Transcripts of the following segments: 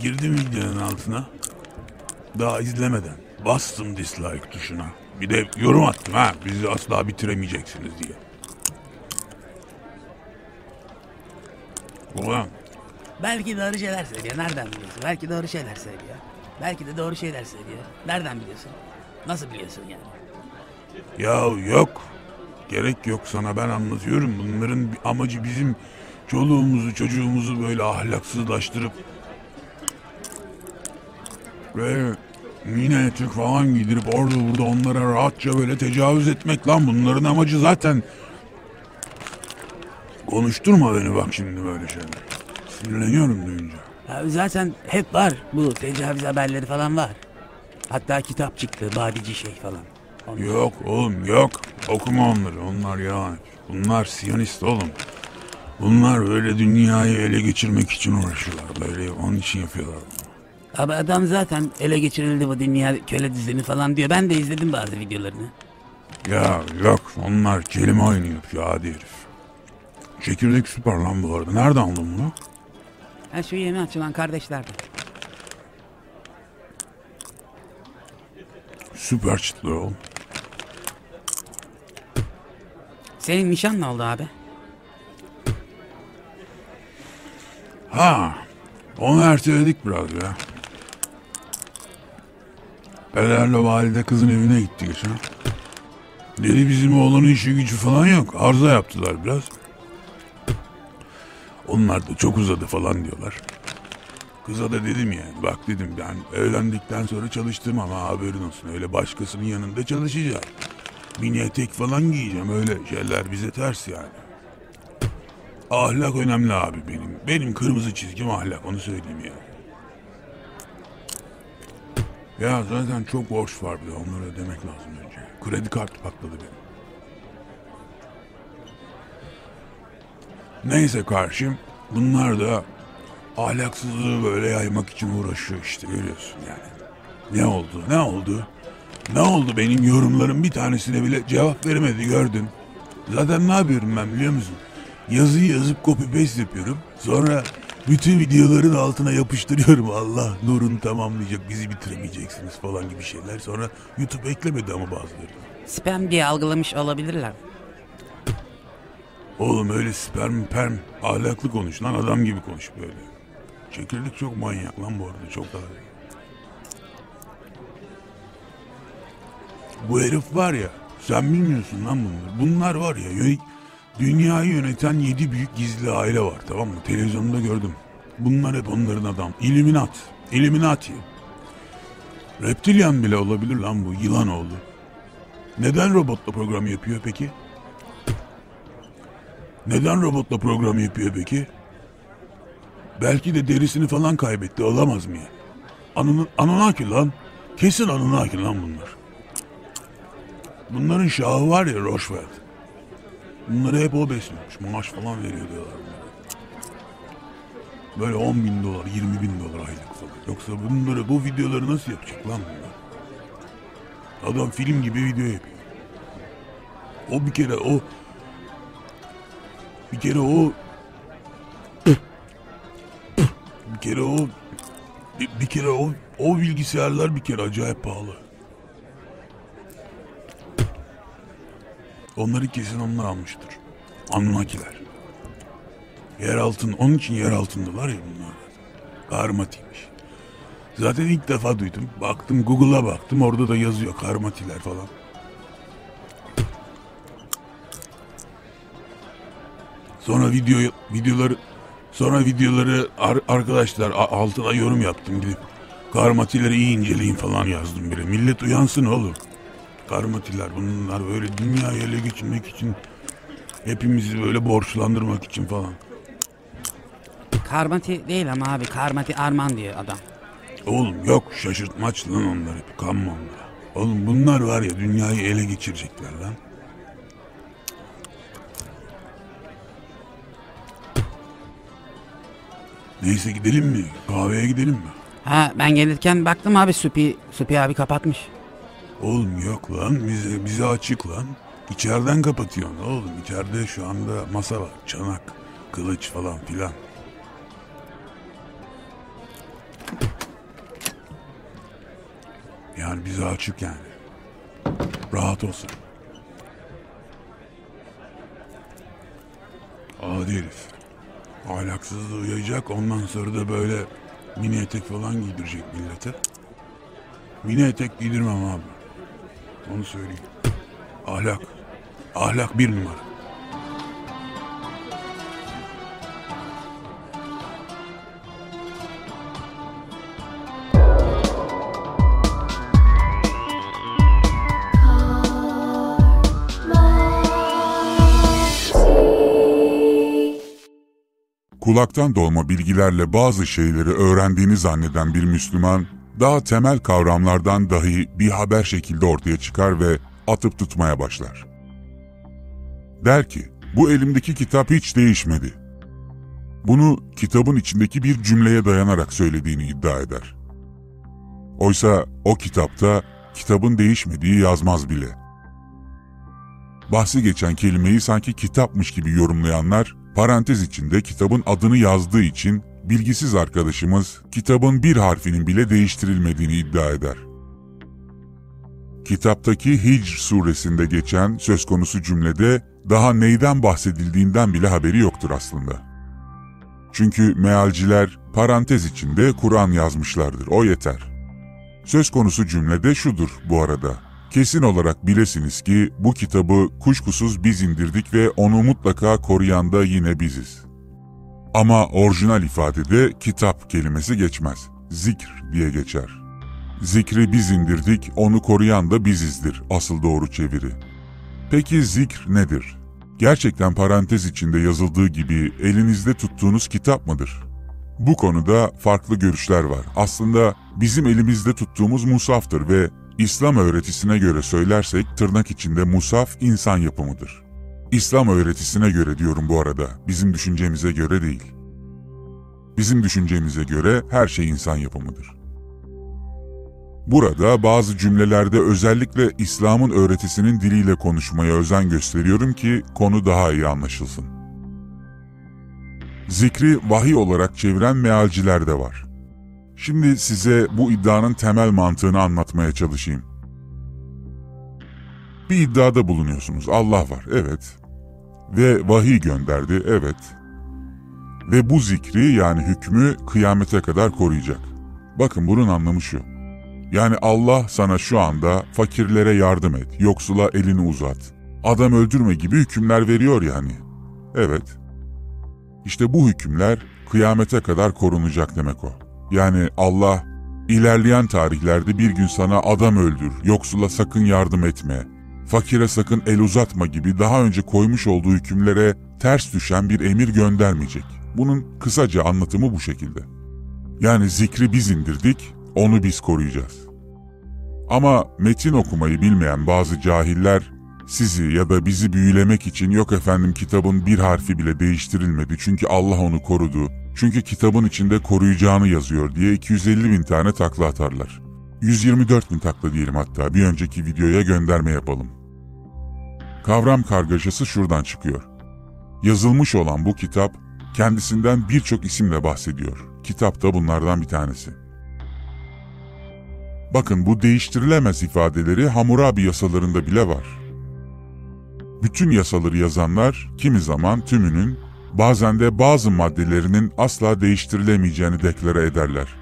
Girdim videonun altına. Daha izlemeden bastım dislike tuşuna. Bir de yorum attım ha bizi asla bitiremeyeceksiniz diye. Ulan Belki doğru şeyler söylüyor. Nereden biliyorsun? Belki doğru şeyler söylüyor. Belki de doğru şeyler söylüyor. Nereden biliyorsun? Nasıl biliyorsun yani? ya yok. Gerek yok sana ben anlatıyorum. Bunların amacı bizim çoluğumuzu çocuğumuzu böyle ahlaksızlaştırıp ve mini etek falan giydirip orada burada onlara rahatça böyle tecavüz etmek lan bunların amacı zaten konuşturma beni bak şimdi böyle şeyler. Sinirleniyorum duyunca. Abi zaten hep var bu tecavüz haberleri falan var. Hatta kitap çıktı badici şey falan. Ondan- Yok oğlum yok. Okuma onları. Onlar ya. Bunlar Siyonist oğlum. Bunlar böyle dünyayı ele geçirmek için uğraşıyorlar. Böyle onun için yapıyorlar. Abi adam zaten ele geçirildi bu dünya köle düzeni falan diyor. Ben de izledim bazı videolarını. Ya yok onlar kelime oyunu yapıyor hadi herif. Çekirdek süper lan bu arada. Nereden aldın bunu? Ha şu yeni açılan kardeşlerden. Süper çıtlı oğlum. Senin nişan ne oldu abi? Ha, onu erteledik biraz ya. Pederle valide kızın evine gitti geçen. Dedi bizim oğlanın işi gücü falan yok. Arıza yaptılar biraz. Onlar da çok uzadı falan diyorlar. Kıza da dedim yani bak dedim ben evlendikten sonra çalıştım ama haberin olsun öyle başkasının yanında çalışacağım. Mini etek falan giyeceğim öyle şeyler bize ters yani. Ahlak önemli abi benim. Benim kırmızı çizgim ahlak onu söyleyeyim ya. Ya zaten çok borç var bir de onları ödemek lazım önce. Kredi kartı patladı benim. Neyse karşım bunlar da ahlaksızlığı böyle yaymak için uğraşıyor işte görüyorsun yani. Ne oldu ne oldu? Ne oldu benim yorumlarım bir tanesine bile cevap veremedi gördün. Zaten ne yapıyorum ben biliyor musun? Yazıyı yazıp copy paste yapıyorum. Sonra bütün videoların altına yapıştırıyorum. Allah nurunu tamamlayacak bizi bitiremeyeceksiniz falan gibi şeyler. Sonra YouTube eklemedi ama bazıları. Spam diye algılamış olabilirler. Oğlum öyle sperm perm ahlaklı konuş lan adam gibi konuş böyle. Çekirdek çok manyak lan bu arada çok daha. Bu herif var ya sen bilmiyorsun lan bunları. Bunlar var ya yö- dünyayı yöneten yedi büyük gizli aile var tamam mı? Televizyonda gördüm. Bunlar hep onların adam. İlluminat. Illuminati. Reptilyan bile olabilir lan bu yılan oğlu. Neden robotla program yapıyor peki? Neden robotla program yapıyor peki? Belki de derisini falan kaybetti olamaz mı ya? Anın, Anunnaki lan. Kesin Anunnaki lan bunlar. Bunların şahı var ya Roosevelt. Bunları hep o besliyormuş. Maaş falan veriyor diyorlar. Böyle 10 bin dolar, 20 bin dolar aylık falan. Yoksa bunları, bu videoları nasıl yapacak lan bunlar? Adam film gibi video yapıyor. O bir kere o bir kere o bir kere o bir, bir kere o o bilgisayarlar bir kere acayip pahalı. Onları kesin onlar almıştır. Anunnakiler. Yer altın, onun için yer altındalar ya bunlar. Karmatiymiş. Zaten ilk defa duydum. Baktım Google'a baktım orada da yazıyor karmatiler falan. Sonra video videoları sonra videoları ar- arkadaşlar altına yorum yaptım gidip karmatileri iyi inceleyin falan yazdım bile. Millet uyansın oğlum. Karmatiler bunlar böyle dünyayı ele geçirmek için hepimizi böyle borçlandırmak için falan. Karmati değil ama abi Karmati Arman diyor adam. Oğlum yok şaşırtmaç lan onlar hep kanma onlara. Oğlum bunlar var ya dünyayı ele geçirecekler lan. Neyse gidelim mi? Kahveye gidelim mi? Ha ben gelirken baktım abi Süpi, Süpi abi kapatmış. Oğlum yok lan bize, bize açık lan. İçeriden kapatıyorsun oğlum. İçeride şu anda masa var, çanak, kılıç falan filan. Yani bize açık yani. Rahat olsun. Adi herif. Ahlaksızlığı uyacak ondan sonra da böyle mini etek falan giydirecek millete. Mini etek giydirmem abi. Onu söyleyeyim. Ahlak. Ahlak bir numara. Kulaktan dolma bilgilerle bazı şeyleri öğrendiğini zanneden bir Müslüman, daha temel kavramlardan dahi bir haber şekilde ortaya çıkar ve atıp tutmaya başlar. Der ki, bu elimdeki kitap hiç değişmedi. Bunu kitabın içindeki bir cümleye dayanarak söylediğini iddia eder. Oysa o kitapta kitabın değişmediği yazmaz bile. Bahsi geçen kelimeyi sanki kitapmış gibi yorumlayanlar, parantez içinde kitabın adını yazdığı için bilgisiz arkadaşımız kitabın bir harfinin bile değiştirilmediğini iddia eder. Kitaptaki Hicr suresinde geçen söz konusu cümlede daha neyden bahsedildiğinden bile haberi yoktur aslında. Çünkü mealciler parantez içinde Kur'an yazmışlardır, o yeter. Söz konusu cümlede şudur bu arada. Kesin olarak bilesiniz ki bu kitabı kuşkusuz biz indirdik ve onu mutlaka koruyan da yine biziz. Ama orijinal ifadede kitap kelimesi geçmez. Zikr diye geçer. Zikri biz indirdik, onu koruyan da bizizdir asıl doğru çeviri. Peki zikr nedir? Gerçekten parantez içinde yazıldığı gibi elinizde tuttuğunuz kitap mıdır? Bu konuda farklı görüşler var. Aslında bizim elimizde tuttuğumuz musaftır ve İslam öğretisine göre söylersek tırnak içinde musaf insan yapımıdır. İslam öğretisine göre diyorum bu arada, bizim düşüncemize göre değil. Bizim düşüncemize göre her şey insan yapımıdır. Burada bazı cümlelerde özellikle İslam'ın öğretisinin diliyle konuşmaya özen gösteriyorum ki konu daha iyi anlaşılsın. Zikri vahiy olarak çeviren mealciler de var. Şimdi size bu iddianın temel mantığını anlatmaya çalışayım. Bir iddiada bulunuyorsunuz. Allah var, evet. Ve vahiy gönderdi, evet. Ve bu zikri yani hükmü kıyamete kadar koruyacak. Bakın bunun anlamı şu. Yani Allah sana şu anda fakirlere yardım et, yoksula elini uzat, adam öldürme gibi hükümler veriyor yani. Evet. İşte bu hükümler kıyamete kadar korunacak demek o. Yani Allah ilerleyen tarihlerde bir gün sana adam öldür, yoksula sakın yardım etme, fakire sakın el uzatma gibi daha önce koymuş olduğu hükümlere ters düşen bir emir göndermeyecek. Bunun kısaca anlatımı bu şekilde. Yani zikri biz indirdik, onu biz koruyacağız. Ama metin okumayı bilmeyen bazı cahiller sizi ya da bizi büyülemek için yok efendim kitabın bir harfi bile değiştirilmedi çünkü Allah onu korudu, çünkü kitabın içinde koruyacağını yazıyor diye 250 bin tane takla atarlar. 124 bin takla diyelim hatta bir önceki videoya gönderme yapalım. Kavram kargaşası şuradan çıkıyor. Yazılmış olan bu kitap kendisinden birçok isimle bahsediyor. Kitap da bunlardan bir tanesi. Bakın bu değiştirilemez ifadeleri Hammurabi yasalarında bile var. Bütün yasaları yazanlar kimi zaman tümünün, bazen de bazı maddelerinin asla değiştirilemeyeceğini deklare ederler.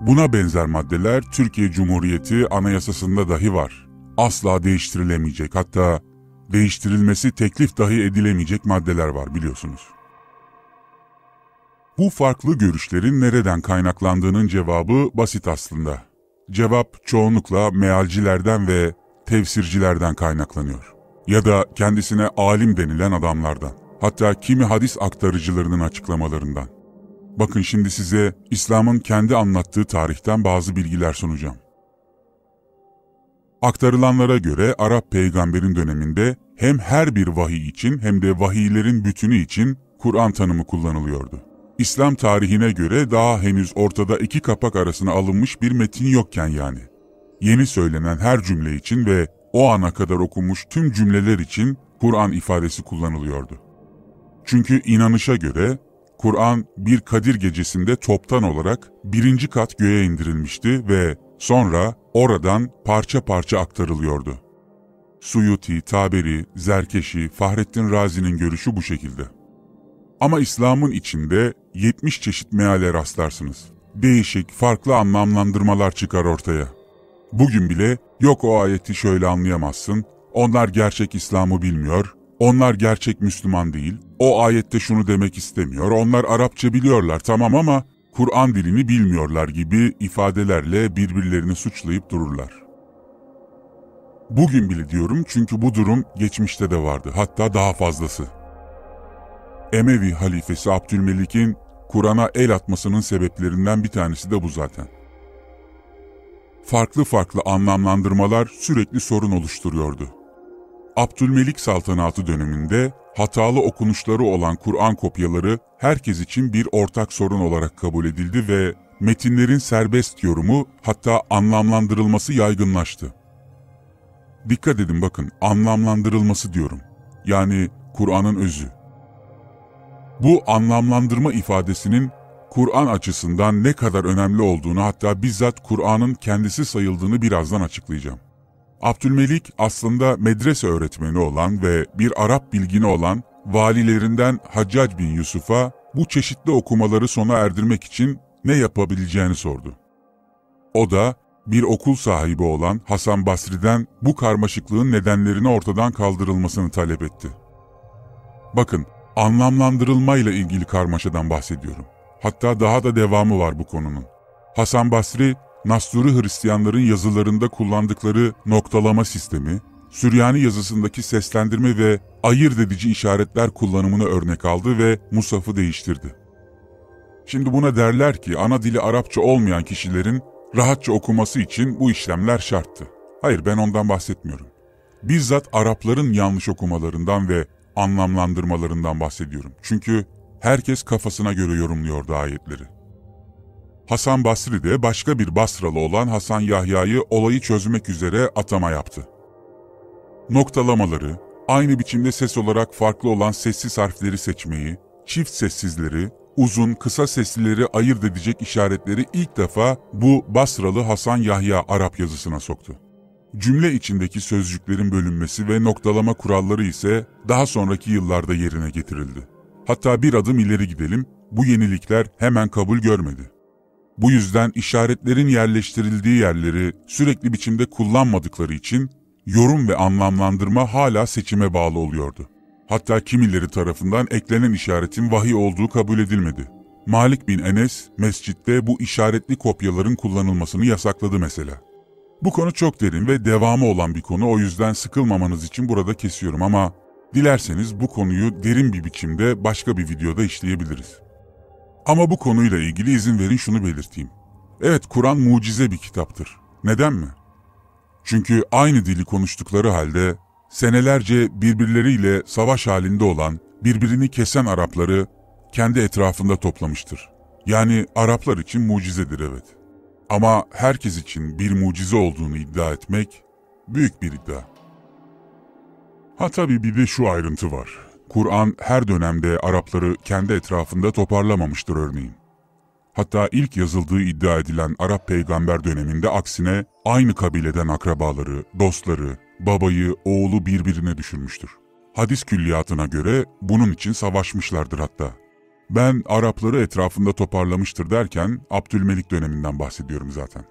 Buna benzer maddeler Türkiye Cumhuriyeti Anayasası'nda dahi var. Asla değiştirilemeyecek hatta değiştirilmesi teklif dahi edilemeyecek maddeler var biliyorsunuz. Bu farklı görüşlerin nereden kaynaklandığının cevabı basit aslında. Cevap çoğunlukla mealcilerden ve tefsircilerden kaynaklanıyor. Ya da kendisine alim denilen adamlardan. Hatta kimi hadis aktarıcılarının açıklamalarından. Bakın şimdi size İslam'ın kendi anlattığı tarihten bazı bilgiler sunacağım. Aktarılanlara göre Arap peygamberin döneminde hem her bir vahiy için hem de vahiylerin bütünü için Kur'an tanımı kullanılıyordu. İslam tarihine göre daha henüz ortada iki kapak arasına alınmış bir metin yokken yani. Yeni söylenen her cümle için ve o ana kadar okunmuş tüm cümleler için Kur'an ifadesi kullanılıyordu. Çünkü inanışa göre Kur'an bir Kadir gecesinde toptan olarak birinci kat göğe indirilmişti ve sonra oradan parça parça aktarılıyordu. Suyuti, Taberi, Zerkeşi, Fahrettin Razi'nin görüşü bu şekilde. Ama İslam'ın içinde 70 çeşit meale rastlarsınız. Değişik, farklı anlamlandırmalar çıkar ortaya. Bugün bile yok o ayeti şöyle anlayamazsın, onlar gerçek İslam'ı bilmiyor, onlar gerçek Müslüman değil, o ayette şunu demek istemiyor, onlar Arapça biliyorlar tamam ama Kur'an dilini bilmiyorlar gibi ifadelerle birbirlerini suçlayıp dururlar. Bugün bile diyorum çünkü bu durum geçmişte de vardı, hatta daha fazlası. Emevi halifesi Abdülmelik'in Kur'an'a el atmasının sebeplerinden bir tanesi de bu zaten. Farklı farklı anlamlandırmalar sürekli sorun oluşturuyordu. Abdülmelik saltanatı döneminde hatalı okunuşları olan Kur'an kopyaları herkes için bir ortak sorun olarak kabul edildi ve metinlerin serbest yorumu hatta anlamlandırılması yaygınlaştı. Dikkat edin bakın anlamlandırılması diyorum. Yani Kur'an'ın özü. Bu anlamlandırma ifadesinin Kur'an açısından ne kadar önemli olduğunu hatta bizzat Kur'an'ın kendisi sayıldığını birazdan açıklayacağım. Abdülmelik aslında medrese öğretmeni olan ve bir Arap bilgini olan valilerinden Haccac bin Yusuf'a bu çeşitli okumaları sona erdirmek için ne yapabileceğini sordu. O da bir okul sahibi olan Hasan Basri'den bu karmaşıklığın nedenlerini ortadan kaldırılmasını talep etti. Bakın, anlamlandırılmayla ilgili karmaşadan bahsediyorum. Hatta daha da devamı var bu konunun. Hasan Basri, Nasturi Hristiyanların yazılarında kullandıkları noktalama sistemi, Süryani yazısındaki seslendirme ve ayırt edici işaretler kullanımını örnek aldı ve Musaf'ı değiştirdi. Şimdi buna derler ki ana dili Arapça olmayan kişilerin rahatça okuması için bu işlemler şarttı. Hayır ben ondan bahsetmiyorum. Bizzat Arapların yanlış okumalarından ve anlamlandırmalarından bahsediyorum. Çünkü herkes kafasına göre yorumluyordu ayetleri. Hasan Basri de başka bir Basralı olan Hasan Yahya'yı olayı çözmek üzere atama yaptı. Noktalamaları, aynı biçimde ses olarak farklı olan sessiz harfleri seçmeyi, çift sessizleri, uzun, kısa seslileri ayırt edecek işaretleri ilk defa bu Basralı Hasan Yahya Arap yazısına soktu. Cümle içindeki sözcüklerin bölünmesi ve noktalama kuralları ise daha sonraki yıllarda yerine getirildi. Hatta bir adım ileri gidelim, bu yenilikler hemen kabul görmedi. Bu yüzden işaretlerin yerleştirildiği yerleri sürekli biçimde kullanmadıkları için yorum ve anlamlandırma hala seçime bağlı oluyordu. Hatta kimileri tarafından eklenen işaretin vahiy olduğu kabul edilmedi. Malik bin Enes, mescitte bu işaretli kopyaların kullanılmasını yasakladı mesela. Bu konu çok derin ve devamı olan bir konu o yüzden sıkılmamanız için burada kesiyorum ama dilerseniz bu konuyu derin bir biçimde başka bir videoda işleyebiliriz. Ama bu konuyla ilgili izin verin şunu belirteyim. Evet Kur'an mucize bir kitaptır. Neden mi? Çünkü aynı dili konuştukları halde senelerce birbirleriyle savaş halinde olan, birbirini kesen Arapları kendi etrafında toplamıştır. Yani Araplar için mucizedir evet. Ama herkes için bir mucize olduğunu iddia etmek büyük bir iddia. Ha tabii bir de şu ayrıntı var. Kur'an her dönemde Arapları kendi etrafında toparlamamıştır örneğin. Hatta ilk yazıldığı iddia edilen Arap peygamber döneminde aksine aynı kabileden akrabaları, dostları, babayı, oğlu birbirine düşürmüştür. Hadis külliyatına göre bunun için savaşmışlardır hatta. Ben Arapları etrafında toparlamıştır derken Abdülmelik döneminden bahsediyorum zaten.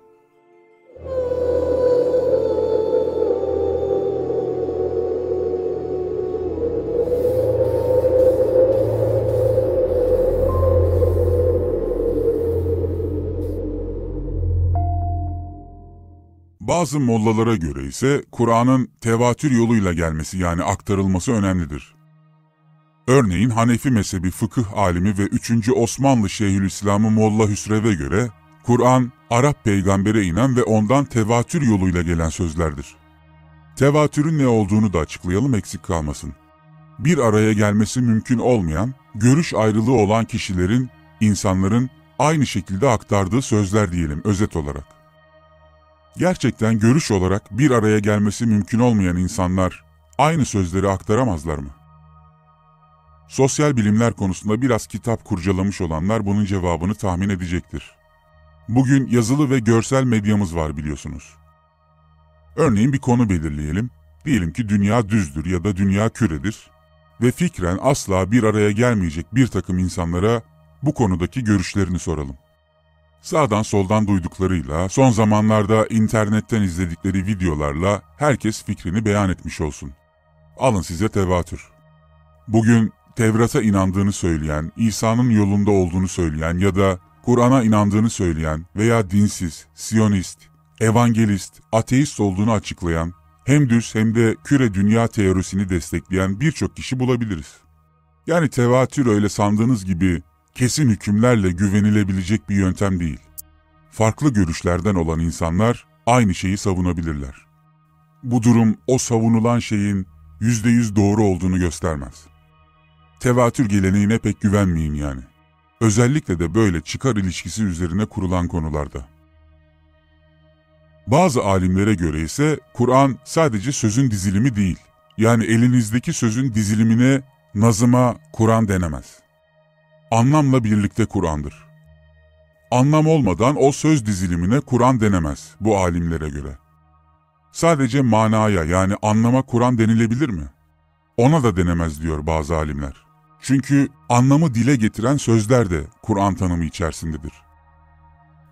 Bazı mollalara göre ise Kur'an'ın tevatür yoluyla gelmesi yani aktarılması önemlidir. Örneğin Hanefi mezhebi fıkıh alimi ve 3. Osmanlı Şeyhülislam'ı Molla Hüsrev'e göre Kur'an Arap peygambere inen ve ondan tevatür yoluyla gelen sözlerdir. Tevatürün ne olduğunu da açıklayalım eksik kalmasın. Bir araya gelmesi mümkün olmayan, görüş ayrılığı olan kişilerin, insanların aynı şekilde aktardığı sözler diyelim özet olarak. Gerçekten görüş olarak bir araya gelmesi mümkün olmayan insanlar aynı sözleri aktaramazlar mı? Sosyal bilimler konusunda biraz kitap kurcalamış olanlar bunun cevabını tahmin edecektir. Bugün yazılı ve görsel medyamız var biliyorsunuz. Örneğin bir konu belirleyelim. Diyelim ki dünya düzdür ya da dünya küredir ve fikren asla bir araya gelmeyecek bir takım insanlara bu konudaki görüşlerini soralım. Sağdan soldan duyduklarıyla, son zamanlarda internetten izledikleri videolarla herkes fikrini beyan etmiş olsun. Alın size tevatür. Bugün Tevrat'a inandığını söyleyen, İsa'nın yolunda olduğunu söyleyen ya da Kur'an'a inandığını söyleyen veya dinsiz, siyonist, evangelist, ateist olduğunu açıklayan, hem düz hem de küre dünya teorisini destekleyen birçok kişi bulabiliriz. Yani tevatür öyle sandığınız gibi kesin hükümlerle güvenilebilecek bir yöntem değil. Farklı görüşlerden olan insanlar aynı şeyi savunabilirler. Bu durum o savunulan şeyin yüzde yüz doğru olduğunu göstermez. Tevatür geleneğine pek güvenmeyin yani. Özellikle de böyle çıkar ilişkisi üzerine kurulan konularda. Bazı alimlere göre ise Kur'an sadece sözün dizilimi değil. Yani elinizdeki sözün dizilimine nazıma Kur'an denemez. Anlamla birlikte Kur'an'dır. Anlam olmadan o söz dizilimine Kur'an denemez bu alimlere göre. Sadece manaya yani anlama Kur'an denilebilir mi? Ona da denemez diyor bazı alimler. Çünkü anlamı dile getiren sözler de Kur'an tanımı içerisindedir.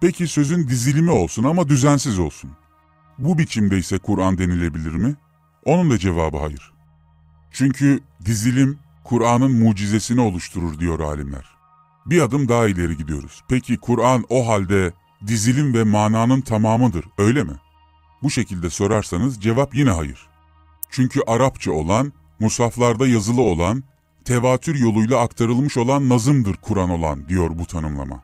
Peki sözün dizilimi olsun ama düzensiz olsun. Bu biçimde ise Kur'an denilebilir mi? Onun da cevabı hayır. Çünkü dizilim Kur'an'ın mucizesini oluşturur diyor alimler. Bir adım daha ileri gidiyoruz. Peki Kur'an o halde dizilim ve mananın tamamıdır, öyle mi? Bu şekilde sorarsanız cevap yine hayır. Çünkü Arapça olan, musaflarda yazılı olan, tevatür yoluyla aktarılmış olan nazımdır Kur'an olan diyor bu tanımlama.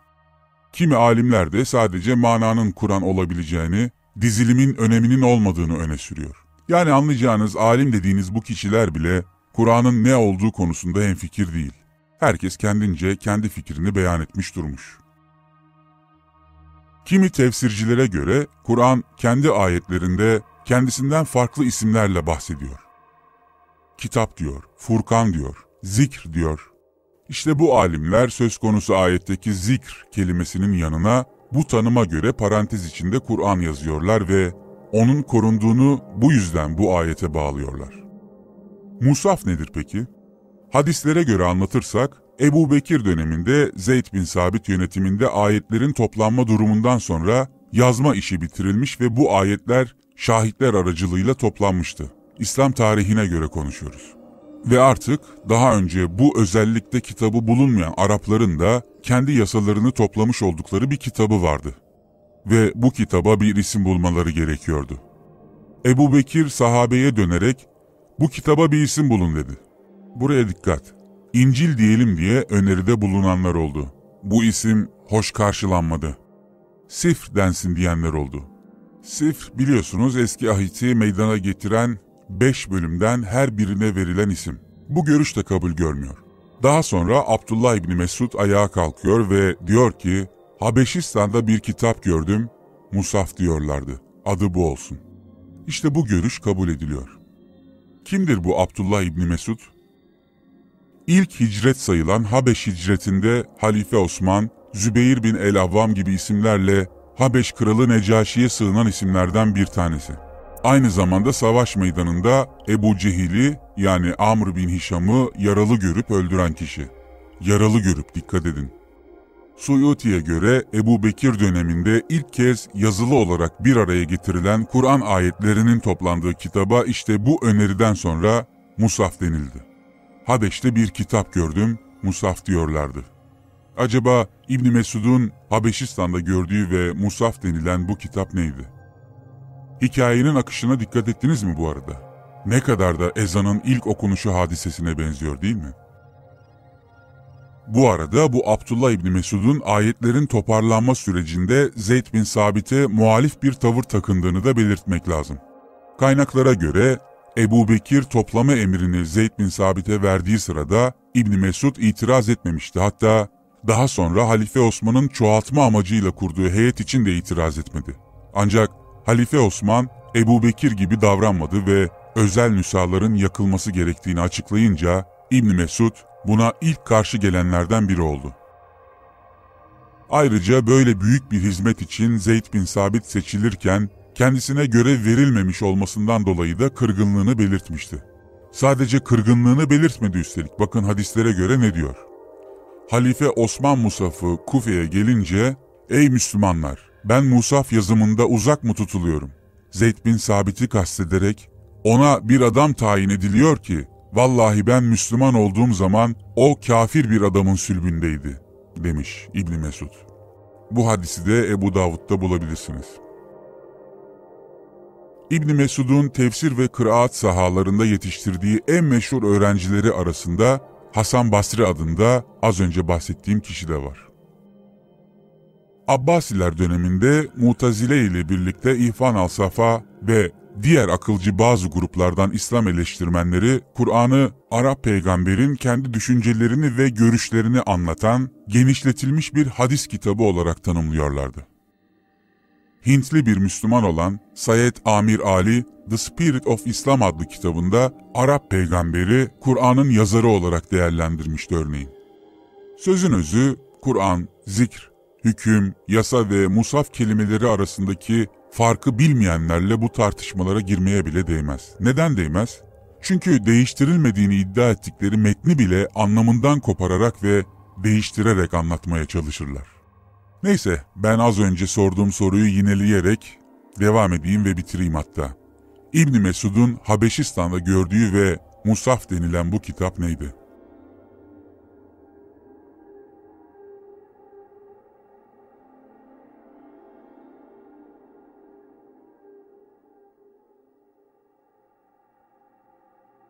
Kimi alimler de sadece mananın Kur'an olabileceğini, dizilimin öneminin olmadığını öne sürüyor. Yani anlayacağınız alim dediğiniz bu kişiler bile Kur'an'ın ne olduğu konusunda hemfikir değil. Herkes kendince kendi fikrini beyan etmiş durmuş. Kimi tefsircilere göre Kur'an kendi ayetlerinde kendisinden farklı isimlerle bahsediyor. Kitap diyor, Furkan diyor, zikr diyor. İşte bu alimler söz konusu ayetteki zikr kelimesinin yanına bu tanıma göre parantez içinde Kur'an yazıyorlar ve onun korunduğunu bu yüzden bu ayete bağlıyorlar. Musaf nedir peki? Hadislere göre anlatırsak, Ebu Bekir döneminde Zeyd bin Sabit yönetiminde ayetlerin toplanma durumundan sonra yazma işi bitirilmiş ve bu ayetler şahitler aracılığıyla toplanmıştı. İslam tarihine göre konuşuyoruz. Ve artık daha önce bu özellikle kitabı bulunmayan Arapların da kendi yasalarını toplamış oldukları bir kitabı vardı. Ve bu kitaba bir isim bulmaları gerekiyordu. Ebu Bekir sahabeye dönerek bu kitaba bir isim bulun dedi. Buraya dikkat. İncil diyelim diye öneride bulunanlar oldu. Bu isim hoş karşılanmadı. Sifr densin diyenler oldu. Sifr biliyorsunuz eski ahiti meydana getiren beş bölümden her birine verilen isim. Bu görüş de kabul görmüyor. Daha sonra Abdullah İbni Mesud ayağa kalkıyor ve diyor ki Habeşistan'da bir kitap gördüm, Musaf diyorlardı. Adı bu olsun. İşte bu görüş kabul ediliyor. Kimdir bu Abdullah İbni Mesud? İlk hicret sayılan Habeş hicretinde Halife Osman, Zübeyir bin el-Avvam gibi isimlerle Habeş kralı Necaşi'ye sığınan isimlerden bir tanesi. Aynı zamanda savaş meydanında Ebu Cehil'i yani Amr bin Hişam'ı yaralı görüp öldüren kişi. Yaralı görüp dikkat edin. Suyuti'ye göre Ebu Bekir döneminde ilk kez yazılı olarak bir araya getirilen Kur'an ayetlerinin toplandığı kitaba işte bu öneriden sonra Musaf denildi. Habeş'te bir kitap gördüm, Musaf diyorlardı. Acaba İbni Mesud'un Habeşistan'da gördüğü ve Musaf denilen bu kitap neydi? Hikayenin akışına dikkat ettiniz mi bu arada? Ne kadar da ezanın ilk okunuşu hadisesine benziyor değil mi? Bu arada bu Abdullah İbni Mesud'un ayetlerin toparlanma sürecinde Zeyd bin Sabit'e muhalif bir tavır takındığını da belirtmek lazım. Kaynaklara göre Ebu Bekir toplama emrini Zeyd bin Sabit'e verdiği sırada İbni Mesud itiraz etmemişti. Hatta daha sonra Halife Osman'ın çoğaltma amacıyla kurduğu heyet için de itiraz etmedi. Ancak Halife Osman Ebu Bekir gibi davranmadı ve özel nüshaların yakılması gerektiğini açıklayınca İbni Mesud buna ilk karşı gelenlerden biri oldu. Ayrıca böyle büyük bir hizmet için Zeyd bin Sabit seçilirken kendisine görev verilmemiş olmasından dolayı da kırgınlığını belirtmişti. Sadece kırgınlığını belirtmedi üstelik. Bakın hadislere göre ne diyor? Halife Osman Musaf'ı Kufe'ye gelince, ''Ey Müslümanlar, ben Musaf yazımında uzak mı tutuluyorum?'' Zeyd bin Sabit'i kastederek, ona bir adam tayin ediliyor ki, vallahi ben Müslüman olduğum zaman o kafir bir adamın sülbündeydi, demiş İbni Mesud. Bu hadisi de Ebu Davud'da bulabilirsiniz. İbni Mesud'un tefsir ve kıraat sahalarında yetiştirdiği en meşhur öğrencileri arasında Hasan Basri adında az önce bahsettiğim kişi de var. Abbasiler döneminde Mutazile ile birlikte İhvan al-Safa ve diğer akılcı bazı gruplardan İslam eleştirmenleri Kur'an'ı Arap peygamberin kendi düşüncelerini ve görüşlerini anlatan genişletilmiş bir hadis kitabı olarak tanımlıyorlardı. Hintli bir Müslüman olan Sayed Amir Ali, The Spirit of Islam adlı kitabında Arap peygamberi Kur'an'ın yazarı olarak değerlendirmişti örneğin. Sözün özü, Kur'an, zikr, hüküm, yasa ve musaf kelimeleri arasındaki farkı bilmeyenlerle bu tartışmalara girmeye bile değmez. Neden değmez? Çünkü değiştirilmediğini iddia ettikleri metni bile anlamından kopararak ve değiştirerek anlatmaya çalışırlar. Neyse ben az önce sorduğum soruyu yineleyerek devam edeyim ve bitireyim hatta. İbni Mesud'un Habeşistan'da gördüğü ve Musaf denilen bu kitap neydi?